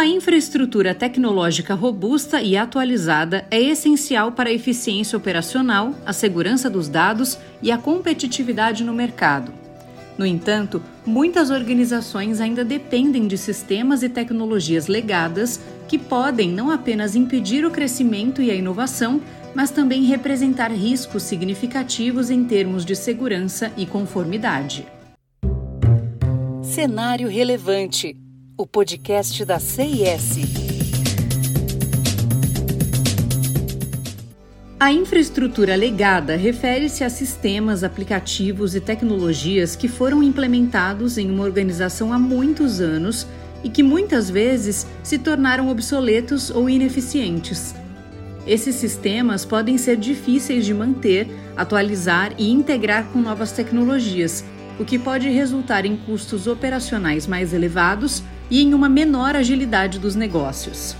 Uma infraestrutura tecnológica robusta e atualizada é essencial para a eficiência operacional, a segurança dos dados e a competitividade no mercado. No entanto, muitas organizações ainda dependem de sistemas e tecnologias legadas que podem não apenas impedir o crescimento e a inovação, mas também representar riscos significativos em termos de segurança e conformidade. Cenário Relevante o podcast da CIS. A infraestrutura legada refere-se a sistemas, aplicativos e tecnologias que foram implementados em uma organização há muitos anos e que muitas vezes se tornaram obsoletos ou ineficientes. Esses sistemas podem ser difíceis de manter, atualizar e integrar com novas tecnologias, o que pode resultar em custos operacionais mais elevados e em uma menor agilidade dos negócios.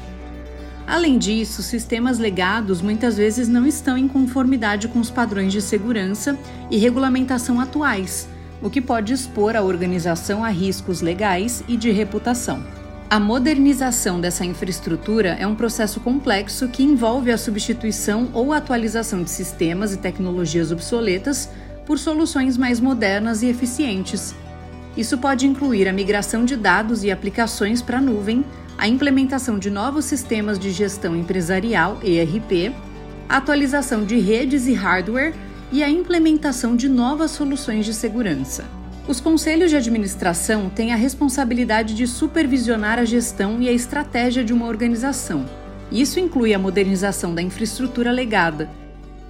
Além disso, sistemas legados muitas vezes não estão em conformidade com os padrões de segurança e regulamentação atuais, o que pode expor a organização a riscos legais e de reputação. A modernização dessa infraestrutura é um processo complexo que envolve a substituição ou atualização de sistemas e tecnologias obsoletas por soluções mais modernas e eficientes, isso pode incluir a migração de dados e aplicações para a nuvem, a implementação de novos sistemas de gestão empresarial ERP, a atualização de redes e hardware e a implementação de novas soluções de segurança. Os conselhos de administração têm a responsabilidade de supervisionar a gestão e a estratégia de uma organização. Isso inclui a modernização da infraestrutura legada,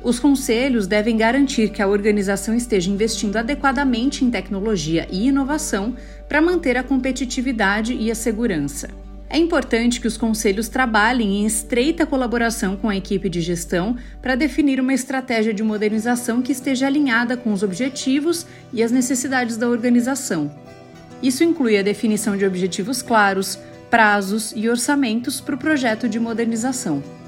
os conselhos devem garantir que a organização esteja investindo adequadamente em tecnologia e inovação para manter a competitividade e a segurança. É importante que os conselhos trabalhem em estreita colaboração com a equipe de gestão para definir uma estratégia de modernização que esteja alinhada com os objetivos e as necessidades da organização. Isso inclui a definição de objetivos claros, prazos e orçamentos para o projeto de modernização.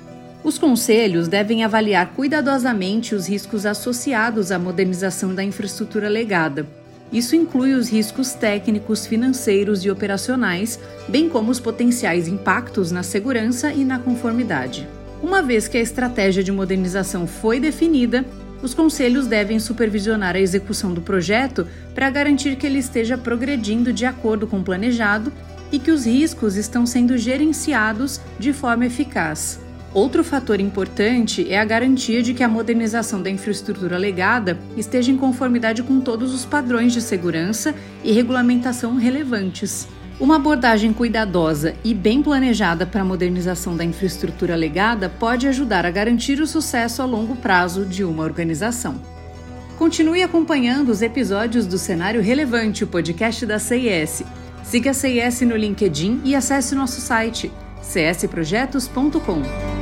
Os conselhos devem avaliar cuidadosamente os riscos associados à modernização da infraestrutura legada. Isso inclui os riscos técnicos, financeiros e operacionais, bem como os potenciais impactos na segurança e na conformidade. Uma vez que a estratégia de modernização foi definida, os conselhos devem supervisionar a execução do projeto para garantir que ele esteja progredindo de acordo com o planejado e que os riscos estão sendo gerenciados de forma eficaz. Outro fator importante é a garantia de que a modernização da infraestrutura legada esteja em conformidade com todos os padrões de segurança e regulamentação relevantes. Uma abordagem cuidadosa e bem planejada para a modernização da infraestrutura legada pode ajudar a garantir o sucesso a longo prazo de uma organização. Continue acompanhando os episódios do Cenário Relevante, o podcast da CIS. Siga a CIS no LinkedIn e acesse nosso site csprojetos.com.